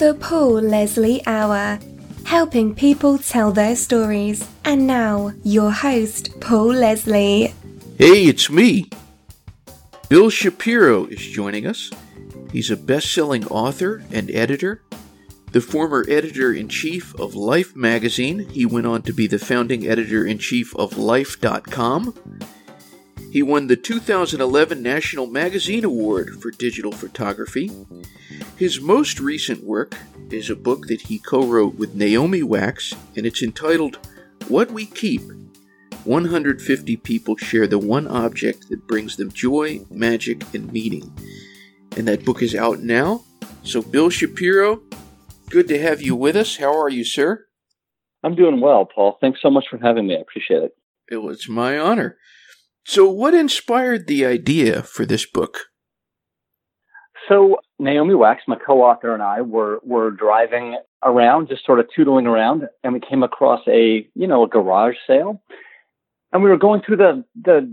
The Paul Leslie Hour, helping people tell their stories. And now, your host, Paul Leslie. Hey, it's me. Bill Shapiro is joining us. He's a best selling author and editor. The former editor in chief of Life magazine, he went on to be the founding editor in chief of Life.com. He won the 2011 National Magazine Award for Digital Photography. His most recent work is a book that he co wrote with Naomi Wax, and it's entitled What We Keep 150 People Share the One Object That Brings Them Joy, Magic, and Meaning. And that book is out now. So, Bill Shapiro, good to have you with us. How are you, sir? I'm doing well, Paul. Thanks so much for having me. I appreciate it. Bill, it's my honor. So, what inspired the idea for this book? So, Naomi Wax, my co-author, and I were were driving around, just sort of tootling around, and we came across a you know a garage sale, and we were going through the the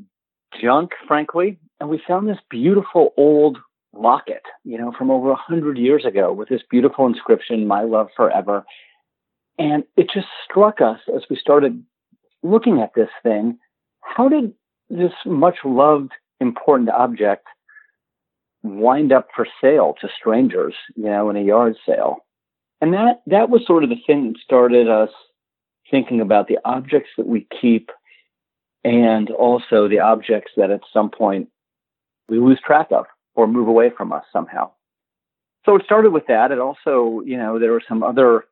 junk, frankly, and we found this beautiful old locket, you know, from over a hundred years ago, with this beautiful inscription, "My love forever," and it just struck us as we started looking at this thing. How did this much loved, important object wind up for sale to strangers, you know, in a yard sale. And that, that was sort of the thing that started us thinking about the objects that we keep and also the objects that at some point we lose track of or move away from us somehow. So it started with that. It also, you know, there were some other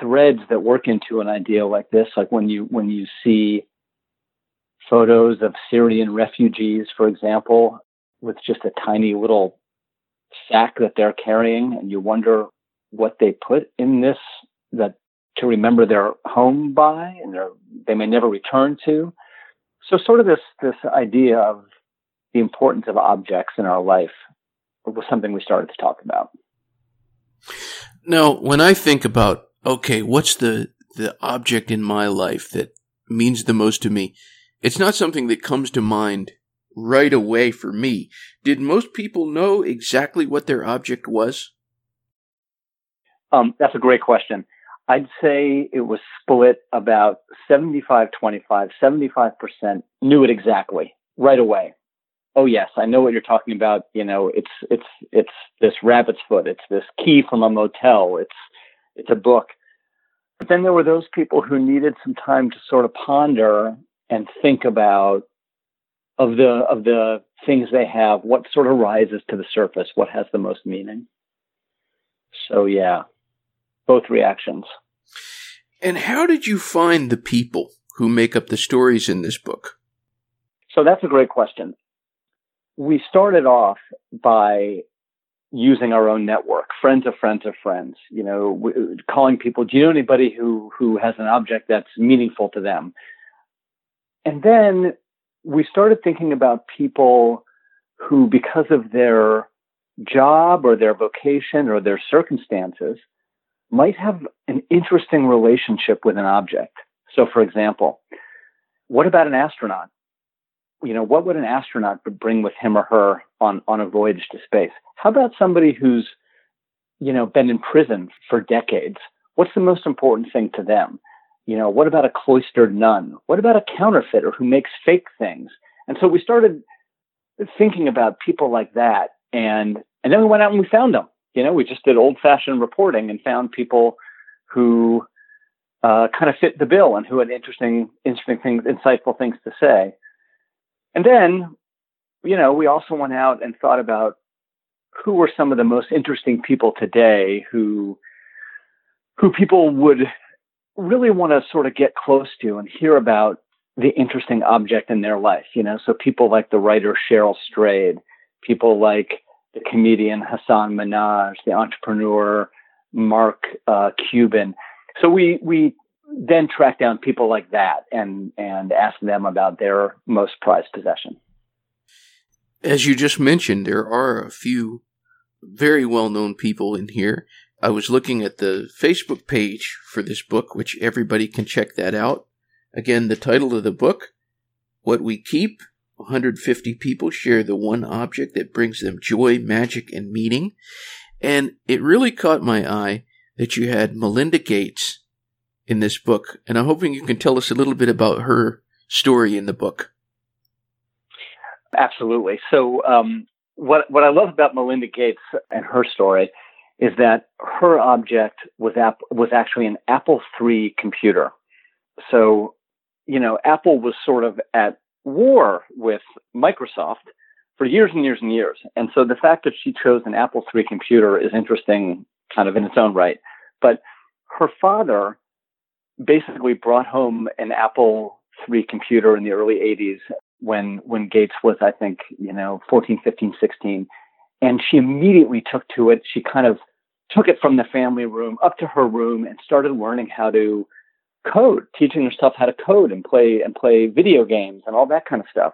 threads that work into an idea like this, like when you when you see photos of Syrian refugees, for example, with just a tiny little sack that they're carrying, and you wonder what they put in this that to remember their home by, and they may never return to. So, sort of this this idea of the importance of objects in our life was something we started to talk about. Now, when I think about okay, what's the the object in my life that means the most to me? It's not something that comes to mind right away for me. Did most people know exactly what their object was? Um, that's a great question. I'd say it was split about 75 25. 75% knew it exactly right away. Oh yes, I know what you're talking about. You know, it's it's it's this rabbit's foot. It's this key from a motel. It's it's a book. But then there were those people who needed some time to sort of ponder and think about of the of the things they have, what sort of rises to the surface, what has the most meaning. So yeah, both reactions. And how did you find the people who make up the stories in this book? So that's a great question. We started off by using our own network, friends of friends of friends, you know, calling people, do you know anybody who, who has an object that's meaningful to them? And then we started thinking about people who, because of their job or their vocation or their circumstances, might have an interesting relationship with an object. So, for example, what about an astronaut? You know, what would an astronaut bring with him or her on, on a voyage to space? How about somebody who's, you know, been in prison for decades? What's the most important thing to them? You know, what about a cloistered nun? What about a counterfeiter who makes fake things? And so we started thinking about people like that. And, and then we went out and we found them. You know, we just did old fashioned reporting and found people who uh, kind of fit the bill and who had interesting, interesting things, insightful things to say. And then, you know, we also went out and thought about who were some of the most interesting people today who, who people would really want to sort of get close to and hear about the interesting object in their life. You know, so people like the writer Cheryl Strayed, people like the comedian Hasan Minhaj, the entrepreneur Mark uh, Cuban. So we we then track down people like that and and ask them about their most prized possession. As you just mentioned, there are a few very well known people in here. I was looking at the Facebook page for this book, which everybody can check that out. Again, the title of the book, What We Keep 150 People Share the One Object That Brings Them Joy, Magic, and Meaning. And it really caught my eye that you had Melinda Gates in this book. And I'm hoping you can tell us a little bit about her story in the book. Absolutely. So, um, what what I love about Melinda Gates and her story is that her object was app, was actually an Apple III computer. So, you know, Apple was sort of at war with Microsoft for years and years and years. And so the fact that she chose an Apple III computer is interesting kind of in its own right. But her father basically brought home an Apple III computer in the early 80s when when Gates was I think, you know, 14, 15, 16 and she immediately took to it. She kind of took it from the family room up to her room and started learning how to code, teaching herself how to code and play and play video games and all that kind of stuff.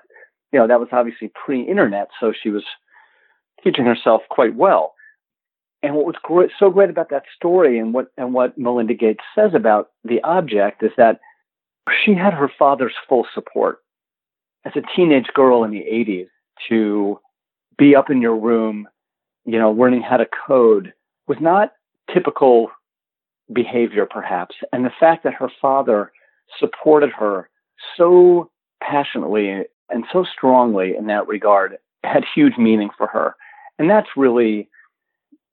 You know, that was obviously pre-internet, so she was teaching herself quite well. And what was great, so great about that story and what and what Melinda Gates says about the object is that she had her father's full support as a teenage girl in the 80s to be up in your room, you know, learning how to code was not typical behavior, perhaps. And the fact that her father supported her so passionately and so strongly in that regard had huge meaning for her. And that's really,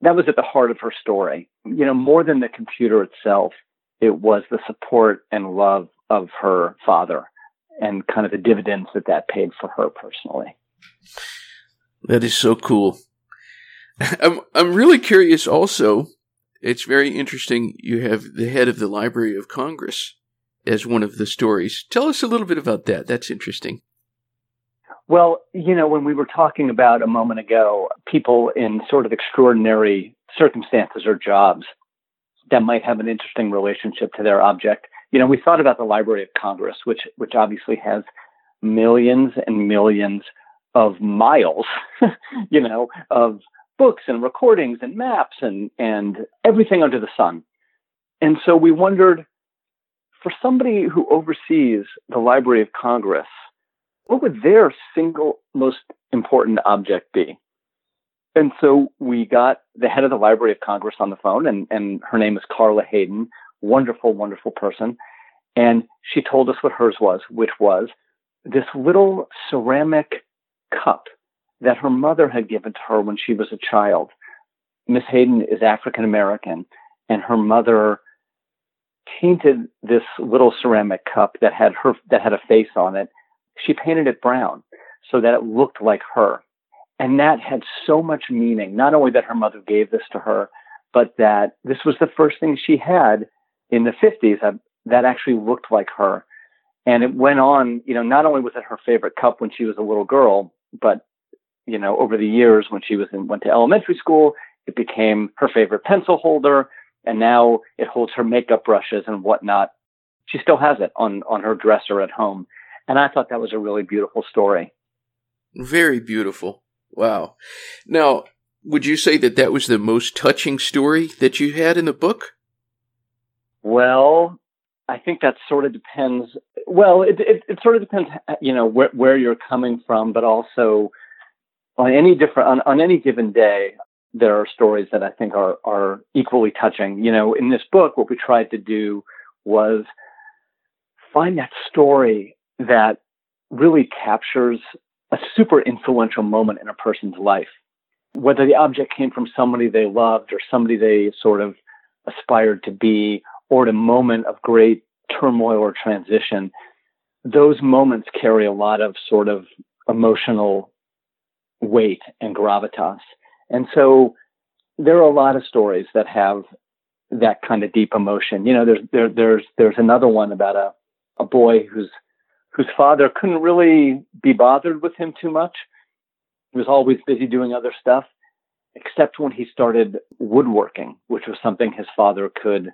that was at the heart of her story. You know, more than the computer itself, it was the support and love of her father and kind of the dividends that that paid for her personally. That is so cool. I'm I'm really curious also. It's very interesting you have the head of the Library of Congress as one of the stories. Tell us a little bit about that. That's interesting. Well, you know, when we were talking about a moment ago, people in sort of extraordinary circumstances or jobs that might have an interesting relationship to their object. You know, we thought about the Library of Congress, which which obviously has millions and millions of miles, you know, of books and recordings and maps and, and everything under the sun. And so we wondered for somebody who oversees the Library of Congress, what would their single most important object be? And so we got the head of the Library of Congress on the phone, and, and her name is Carla Hayden, wonderful, wonderful person. And she told us what hers was, which was this little ceramic cup that her mother had given to her when she was a child. Miss Hayden is African American, and her mother painted this little ceramic cup that had her that had a face on it. She painted it brown so that it looked like her. And that had so much meaning, not only that her mother gave this to her, but that this was the first thing she had in the 50s that, that actually looked like her. And it went on, you know, not only was it her favorite cup when she was a little girl, but you know, over the years when she was in, went to elementary school, it became her favorite pencil holder, and now it holds her makeup brushes and whatnot. She still has it on on her dresser at home, and I thought that was a really beautiful story. Very beautiful. Wow. Now, would you say that that was the most touching story that you had in the book? Well, I think that sort of depends. Well, it, it, it sort of depends, you know, where, where you're coming from, but also on any different on, on any given day, there are stories that I think are are equally touching. You know, in this book, what we tried to do was find that story that really captures a super influential moment in a person's life. Whether the object came from somebody they loved or somebody they sort of aspired to be, or at a moment of great turmoil or transition, those moments carry a lot of sort of emotional weight and gravitas. And so there are a lot of stories that have that kind of deep emotion. You know, there's there, there's there's another one about a a boy whose whose father couldn't really be bothered with him too much. He was always busy doing other stuff, except when he started woodworking, which was something his father could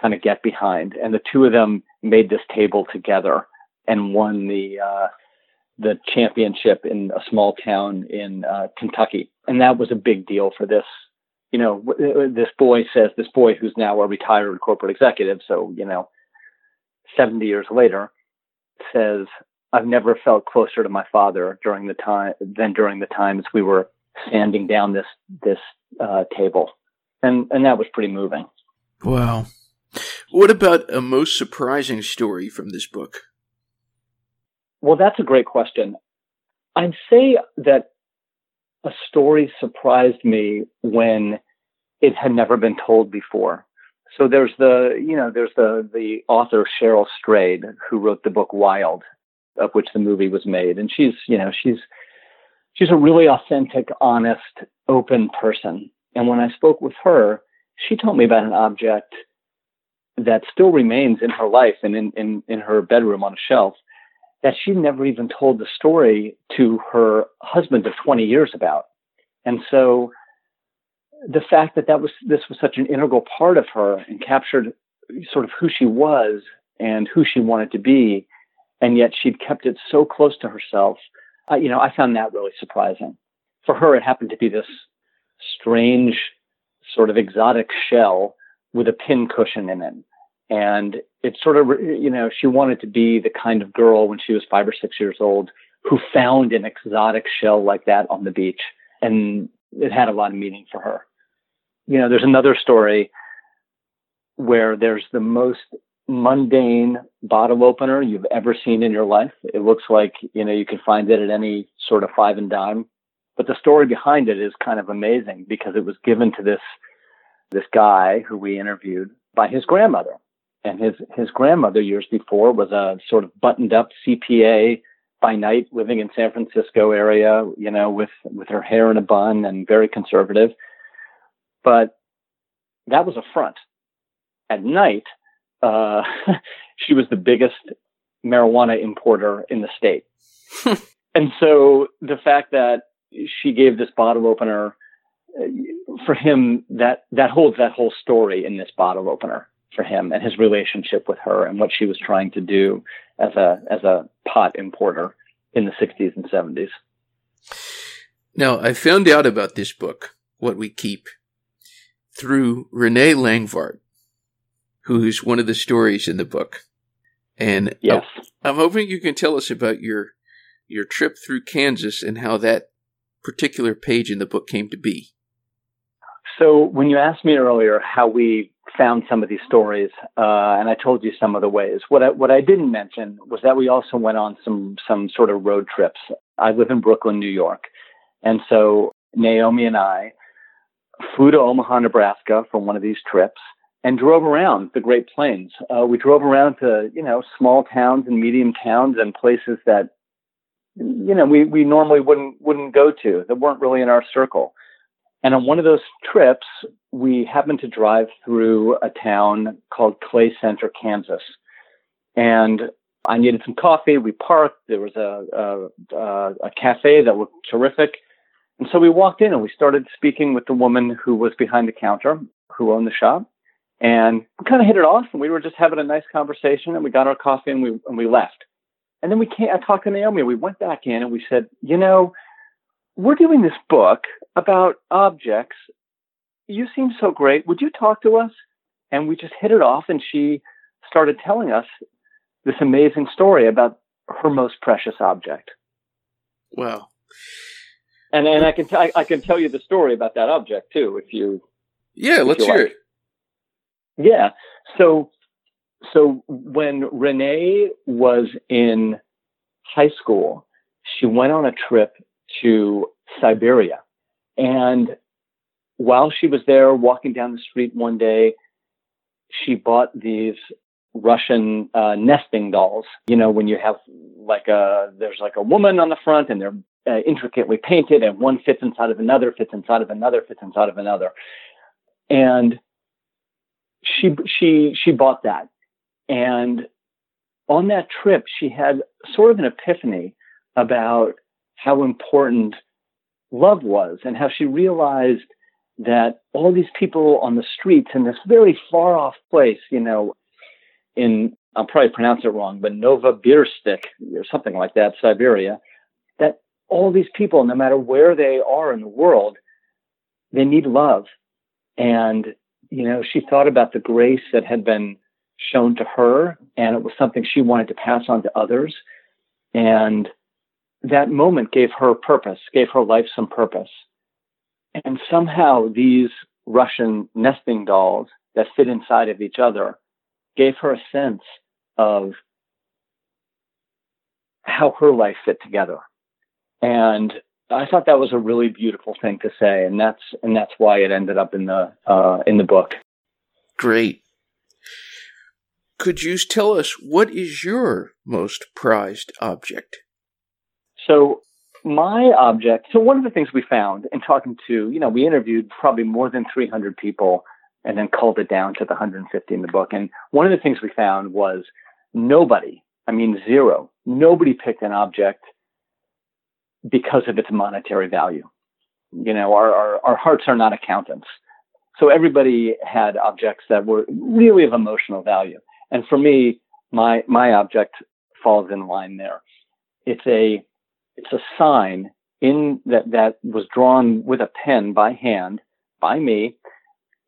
kind of get behind. And the two of them made this table together and won the uh, the championship in a small town in uh, Kentucky, and that was a big deal for this. You know, w- this boy says this boy who's now a retired corporate executive, so you know, 70 years later, says I've never felt closer to my father during the time than during the times we were sanding down this this uh, table, and and that was pretty moving. Wow. What about a most surprising story from this book? Well, that's a great question. I'd say that a story surprised me when it had never been told before. So there's the, you know, there's the the author Cheryl Strayed who wrote the book Wild, of which the movie was made, and she's, you know, she's she's a really authentic, honest, open person. And when I spoke with her, she told me about an object that still remains in her life and in, in, in her bedroom on a shelf that she never even told the story to her husband of 20 years about. And so the fact that that was this was such an integral part of her and captured sort of who she was and who she wanted to be, and yet she'd kept it so close to herself. Uh, you know, I found that really surprising. For her, it happened to be this strange, sort of exotic shell with a pin cushion in it. And it sort of, you know, she wanted to be the kind of girl when she was five or six years old who found an exotic shell like that on the beach. And it had a lot of meaning for her. You know, there's another story where there's the most mundane bottle opener you've ever seen in your life. It looks like, you know, you can find it at any sort of five and dime. But the story behind it is kind of amazing because it was given to this this guy who we interviewed by his grandmother. And his his grandmother years before was a sort of buttoned up CPA by night living in San Francisco area, you know, with with her hair in a bun and very conservative. But that was a front. At night, uh, she was the biggest marijuana importer in the state. and so the fact that she gave this bottle opener for him that that holds that whole story in this bottle opener for him and his relationship with her and what she was trying to do as a as a pot importer in the 60s and 70s. Now, I found out about this book, What We Keep, through Renee Langvart, who is one of the stories in the book. And yes. I'm hoping you can tell us about your your trip through Kansas and how that particular page in the book came to be. So, when you asked me earlier how we found some of these stories, uh, and I told you some of the ways. What I, what I didn't mention was that we also went on some some sort of road trips. I live in Brooklyn, New York, and so Naomi and I flew to Omaha, Nebraska for one of these trips and drove around the Great Plains. Uh, we drove around to you know small towns and medium towns and places that you know we we normally wouldn't wouldn't go to that weren't really in our circle. And on one of those trips, we happened to drive through a town called Clay Center, Kansas. And I needed some coffee. We parked. There was a, a, a cafe that looked terrific. And so we walked in and we started speaking with the woman who was behind the counter, who owned the shop. And we kind of hit it off and we were just having a nice conversation and we got our coffee and we, and we left. And then we came, I talked to Naomi. We went back in and we said, you know, we're doing this book about objects. You seem so great. Would you talk to us? And we just hit it off, and she started telling us this amazing story about her most precious object. Wow. And and I can t- I, can tell you the story about that object too, if you. Yeah, let's hear like. it. Yeah. So so when Renee was in high school, she went on a trip to Siberia. And while she was there walking down the street one day, she bought these Russian uh, nesting dolls. You know, when you have like a, there's like a woman on the front and they're uh, intricately painted and one fits inside of another, fits inside of another, fits inside of another. And she, she, she bought that. And on that trip, she had sort of an epiphany about how important love was and how she realized that all these people on the streets in this very far off place, you know, in, I'll probably pronounce it wrong, but Novosibirsk or something like that, Siberia, that all these people, no matter where they are in the world, they need love. And, you know, she thought about the grace that had been shown to her, and it was something she wanted to pass on to others. And that moment gave her purpose, gave her life some purpose. And somehow these Russian nesting dolls that fit inside of each other gave her a sense of how her life fit together. And I thought that was a really beautiful thing to say, and that's and that's why it ended up in the uh, in the book. Great. Could you tell us what is your most prized object? So my object. So one of the things we found in talking to, you know, we interviewed probably more than 300 people, and then culled it down to the 150 in the book. And one of the things we found was nobody. I mean, zero. Nobody picked an object because of its monetary value. You know, our, our, our hearts are not accountants. So everybody had objects that were really of emotional value. And for me, my, my object falls in line there. It's a, it's a sign in that, that was drawn with a pen by hand by me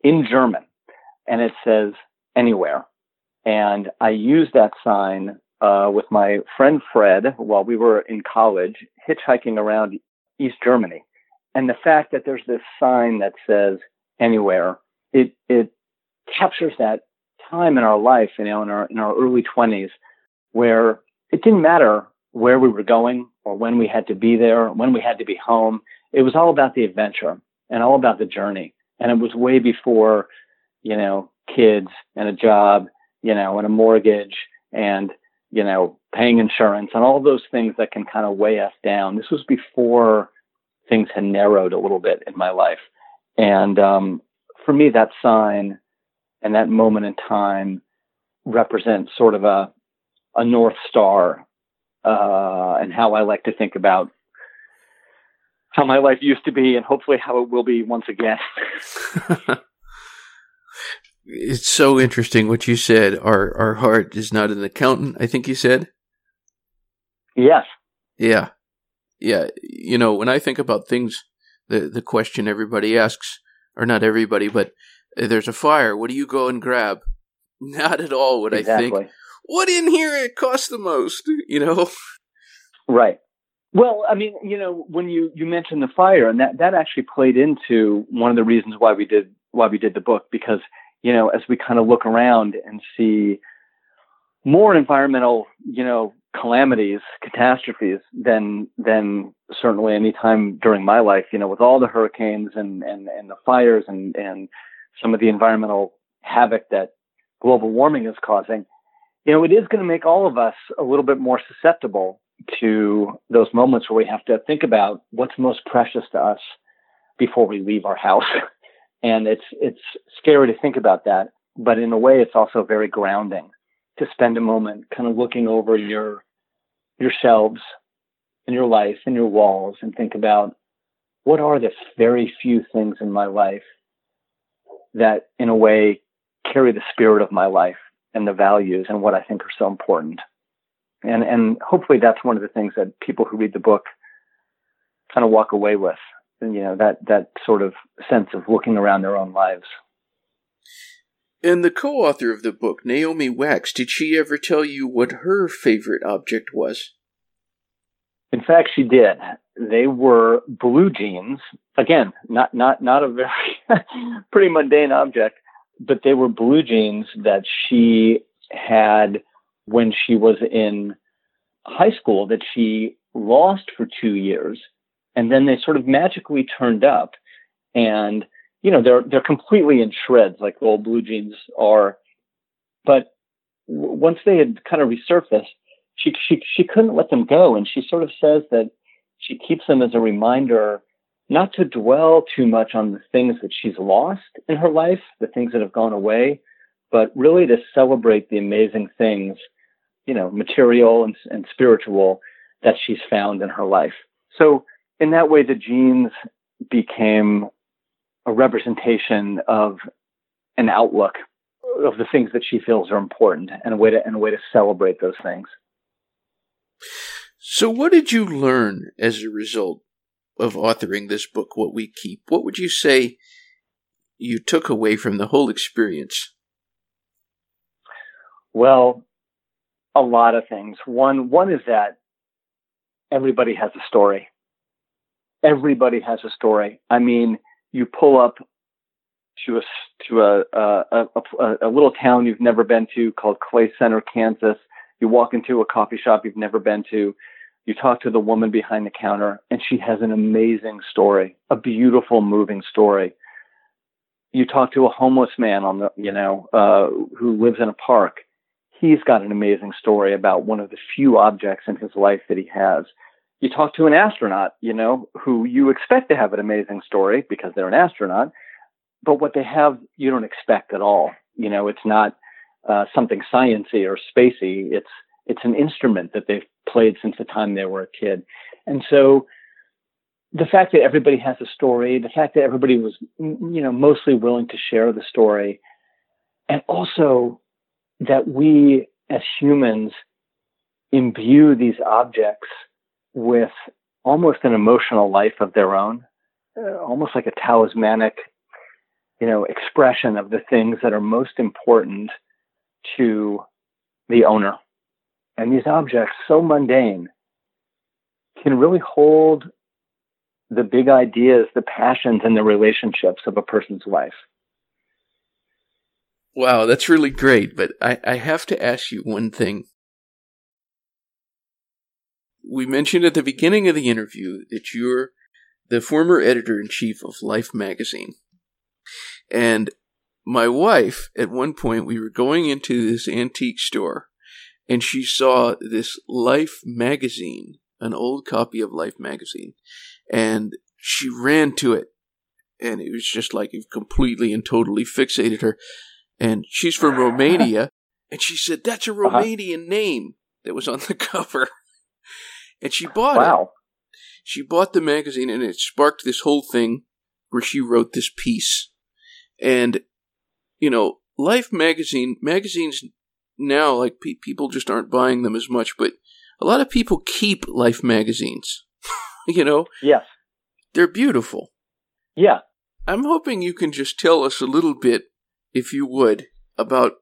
in German. And it says anywhere. And I used that sign uh, with my friend Fred while we were in college, hitchhiking around East Germany. And the fact that there's this sign that says anywhere, it, it captures that time in our life, you know, in our, in our early 20s, where it didn't matter where we were going or when we had to be there, when we had to be home. It was all about the adventure and all about the journey. And it was way before, you know, kids and a job, you know, and a mortgage and you know, paying insurance and all those things that can kind of weigh us down. This was before things had narrowed a little bit in my life. And um, for me, that sign and that moment in time represents sort of a, a North Star uh, and how I like to think about how my life used to be and hopefully how it will be once again. it's so interesting what you said. Our our heart is not an accountant. I think you said. Yes. Yeah, yeah. You know, when I think about things, the the question everybody asks, or not everybody, but there's a fire. What do you go and grab? Not at all. What exactly. I think. What in here it costs the most? You know. Right. Well, I mean, you know, when you you mentioned the fire, and that that actually played into one of the reasons why we did why we did the book because you know, as we kind of look around and see more environmental, you know, calamities, catastrophes than than certainly any time during my life, you know, with all the hurricanes and and, and the fires and, and some of the environmental havoc that global warming is causing, you know, it is going to make all of us a little bit more susceptible to those moments where we have to think about what's most precious to us before we leave our house. And it's, it's scary to think about that. But in a way, it's also very grounding to spend a moment kind of looking over your, your shelves and your life and your walls and think about what are the very few things in my life that in a way carry the spirit of my life and the values and what I think are so important. And and hopefully that's one of the things that people who read the book kind of walk away with you know that that sort of sense of looking around their own lives. And the co-author of the book, Naomi Wax, did she ever tell you what her favorite object was? In fact, she did. They were blue jeans. Again, not not not a very pretty mundane object, but they were blue jeans that she had when she was in high school that she lost for two years and then they sort of magically turned up. And you know they're they're completely in shreds like old blue jeans are. But w- once they had kind of resurfaced she she she couldn't let them go. And she sort of says that she keeps them as a reminder not to dwell too much on the things that she's lost in her life the things that have gone away but really to celebrate the amazing things you know material and, and spiritual that she's found in her life so in that way, the jeans became a representation of an outlook of the things that she feels are important and a way to and a way to celebrate those things. So what did you learn as a result of authoring this book, What We Keep? What would you say you took away from the whole experience? Well, a lot of things. One one is that everybody has a story everybody has a story. I mean, you pull up to a to a a, a a little town you've never been to called Clay Center, Kansas. You walk into a coffee shop you've never been to. You talk to the woman behind the counter, and she has an amazing story, a beautiful, moving story. You talk to a homeless man on the, you know, uh, who lives in a park. He's got an amazing story about one of the few objects in his life that he has. You talk to an astronaut, you know, who you expect to have an amazing story because they're an astronaut, but what they have you don't expect at all. You know, it's not uh, something sciency or spacey. It's it's an instrument that they've played since the time they were a kid, and so the fact that everybody has a story, the fact that everybody was you know mostly willing to share the story, and also that we as humans imbue these objects with almost an emotional life of their own, uh, almost like a talismanic you know, expression of the things that are most important to the owner. And these objects, so mundane, can really hold the big ideas, the passions, and the relationships of a person's life. Wow, that's really great. But I, I have to ask you one thing. We mentioned at the beginning of the interview that you're the former editor in chief of Life magazine. And my wife, at one point, we were going into this antique store and she saw this Life magazine, an old copy of Life magazine, and she ran to it. And it was just like it completely and totally fixated her. And she's from Romania. And she said, That's a uh-huh. Romanian uh-huh. name that was on the cover. and she bought wow. it. She bought the magazine and it sparked this whole thing where she wrote this piece and, you know, Life magazine, magazines now, like pe- people just aren't buying them as much, but a lot of people keep Life magazines. you know? Yes. They're beautiful. Yeah. I'm hoping you can just tell us a little bit, if you would, about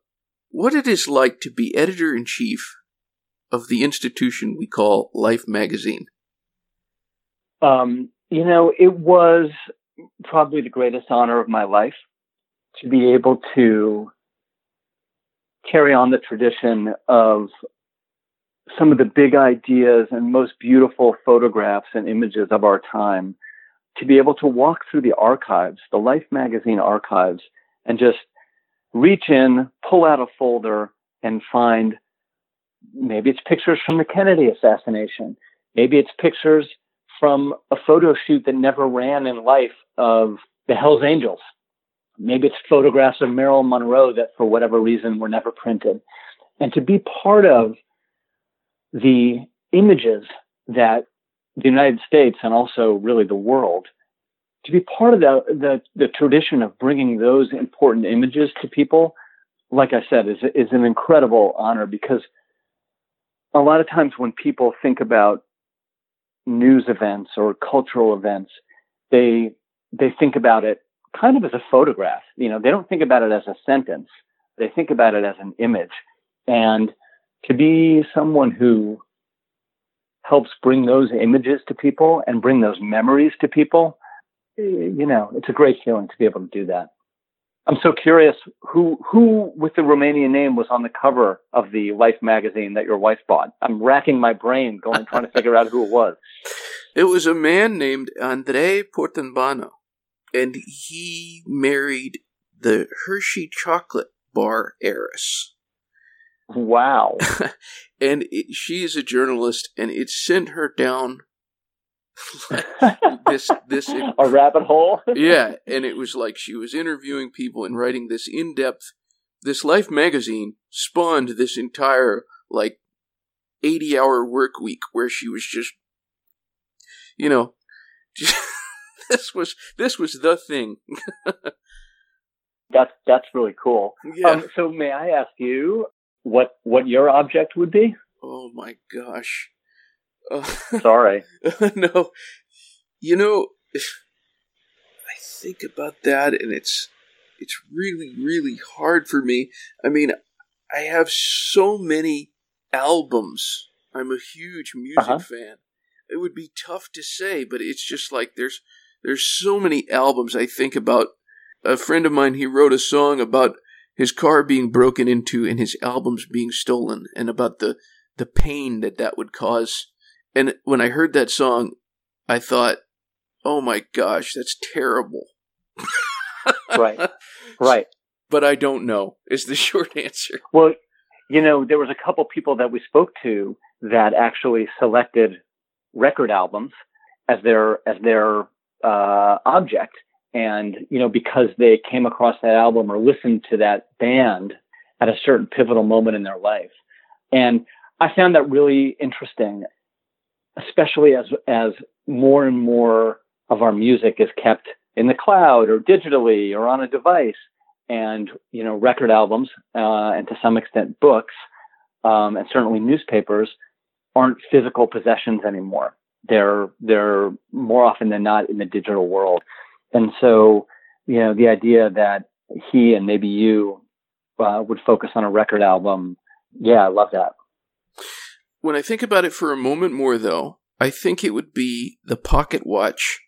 what it is like to be editor in chief of the institution we call Life magazine. Um, you know, it was probably the greatest honor of my life to be able to carry on the tradition of some of the big ideas and most beautiful photographs and images of our time, to be able to walk through the archives, the Life magazine archives, and just reach in, pull out a folder, and find maybe it's pictures from the Kennedy assassination, maybe it's pictures from a photo shoot that never ran in life of the Hells Angels Maybe it's photographs of Marilyn Monroe that, for whatever reason, were never printed. And to be part of the images that the United States and also really the world, to be part of the, the, the tradition of bringing those important images to people, like I said, is, is an incredible honor because a lot of times when people think about news events or cultural events, they they think about it kind of as a photograph. You know, they don't think about it as a sentence. They think about it as an image. And to be someone who helps bring those images to people and bring those memories to people, you know, it's a great feeling to be able to do that. I'm so curious who who with the Romanian name was on the cover of the Life magazine that your wife bought. I'm racking my brain going trying to figure out who it was. It was a man named Andrei Portanbanu and he married the Hershey chocolate bar heiress. Wow. and it, she is a journalist, and it sent her down this this in, a rabbit hole. yeah, and it was like she was interviewing people and writing this in depth. This Life magazine spawned this entire like eighty hour work week where she was just, you know. Just this was this was the thing. that's that's really cool. Yeah. Um, so may I ask you what what your object would be? Oh my gosh. Uh, Sorry. no. You know, I think about that and it's it's really really hard for me. I mean, I have so many albums. I'm a huge music uh-huh. fan. It would be tough to say, but it's just like there's There's so many albums I think about. A friend of mine, he wrote a song about his car being broken into and his albums being stolen and about the, the pain that that would cause. And when I heard that song, I thought, oh my gosh, that's terrible. right. Right. But I don't know, is the short answer. Well, you know, there was a couple people that we spoke to that actually selected record albums as their as their uh, object, and you know because they came across that album or listened to that band at a certain pivotal moment in their life, and I found that really interesting, especially as as more and more of our music is kept in the cloud or digitally or on a device, and you know record albums uh, and to some extent books um, and certainly newspapers aren't physical possessions anymore. They're they're more often than not in the digital world, and so you know the idea that he and maybe you uh, would focus on a record album, yeah, I love that. When I think about it for a moment more, though, I think it would be the pocket watch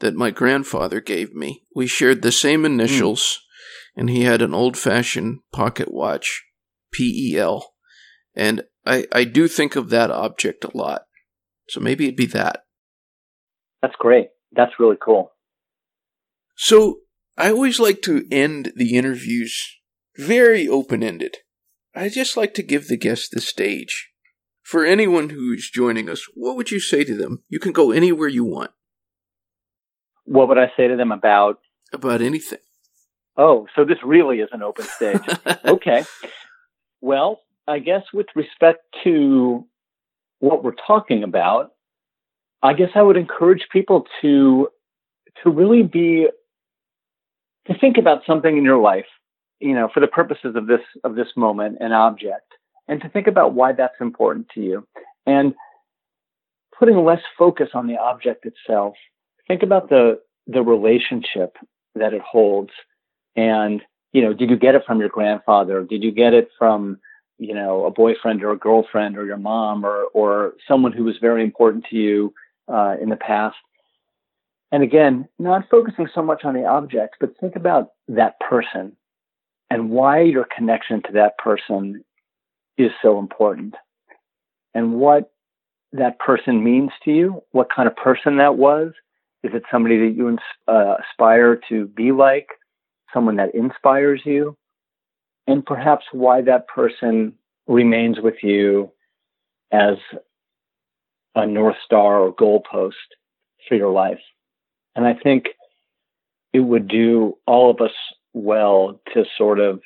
that my grandfather gave me. We shared the same hmm. initials, mm. and he had an old fashioned pocket watch, P E L. And I, I do think of that object a lot. So maybe it'd be that. That's great. That's really cool. So I always like to end the interviews very open ended. I just like to give the guest the stage. For anyone who's joining us, what would you say to them? You can go anywhere you want. What would I say to them about? About anything. Oh, so this really is an open stage. okay. Well, I guess with respect to what we're talking about, I guess I would encourage people to to really be to think about something in your life, you know, for the purposes of this of this moment, an object, and to think about why that's important to you. And putting less focus on the object itself, think about the the relationship that it holds. And, you know, did you get it from your grandfather? Did you get it from you know, a boyfriend or a girlfriend or your mom or, or someone who was very important to you uh, in the past. And again, not focusing so much on the object, but think about that person and why your connection to that person is so important and what that person means to you, what kind of person that was. Is it somebody that you uh, aspire to be like, someone that inspires you? And perhaps why that person remains with you as a North Star or goalpost for your life. And I think it would do all of us well to sort of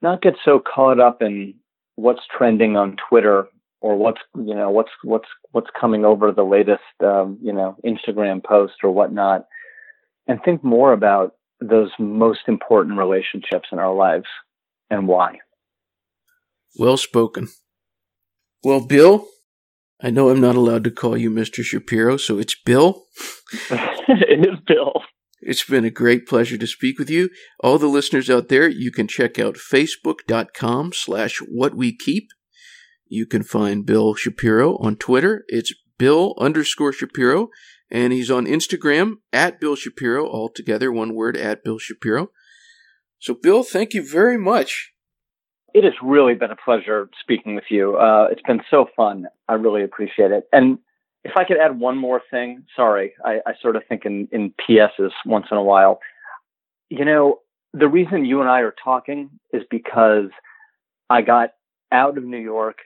not get so caught up in what's trending on Twitter or what's you know what's what's what's coming over the latest um, you know Instagram post or whatnot, and think more about those most important relationships in our lives and why. Well spoken. Well, Bill, I know I'm not allowed to call you Mr. Shapiro, so it's Bill. it is Bill. It's been a great pleasure to speak with you. All the listeners out there, you can check out facebook.com slash what we keep. You can find Bill Shapiro on Twitter. It's Bill underscore Shapiro. And he's on Instagram at Bill Shapiro, all together, one word, at Bill Shapiro. So, Bill, thank you very much. It has really been a pleasure speaking with you. Uh, it's been so fun. I really appreciate it. And if I could add one more thing, sorry, I, I sort of think in, in PSs once in a while. You know, the reason you and I are talking is because I got out of New York,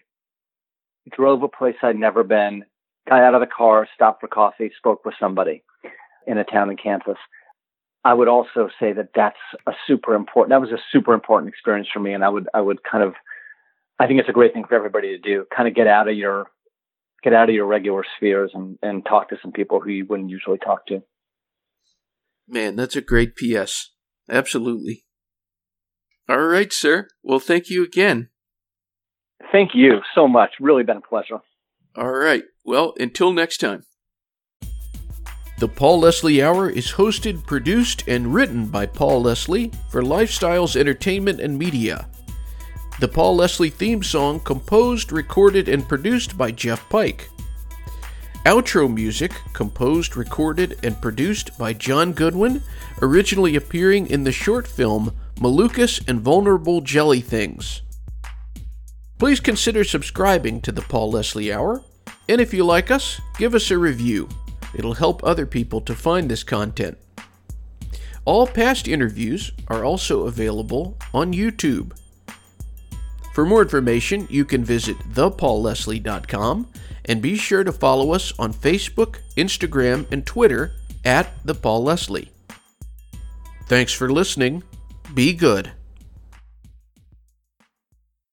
drove a place I'd never been, got out of the car, stopped for coffee, spoke with somebody in a town in Kansas. I would also say that that's a super important. That was a super important experience for me, and I would I would kind of, I think it's a great thing for everybody to do. Kind of get out of your, get out of your regular spheres and and talk to some people who you wouldn't usually talk to. Man, that's a great PS. Absolutely. All right, sir. Well, thank you again. Thank you so much. Really been a pleasure. All right. Well, until next time. The Paul Leslie Hour is hosted, produced, and written by Paul Leslie for Lifestyles Entertainment and Media. The Paul Leslie theme song composed, recorded, and produced by Jeff Pike. Outro music composed, recorded, and produced by John Goodwin, originally appearing in the short film Malukas and Vulnerable Jelly Things. Please consider subscribing to the Paul Leslie Hour, and if you like us, give us a review. It'll help other people to find this content. All past interviews are also available on YouTube. For more information, you can visit thepaulleslie.com and be sure to follow us on Facebook, Instagram, and Twitter at The Paul Leslie. Thanks for listening. Be good.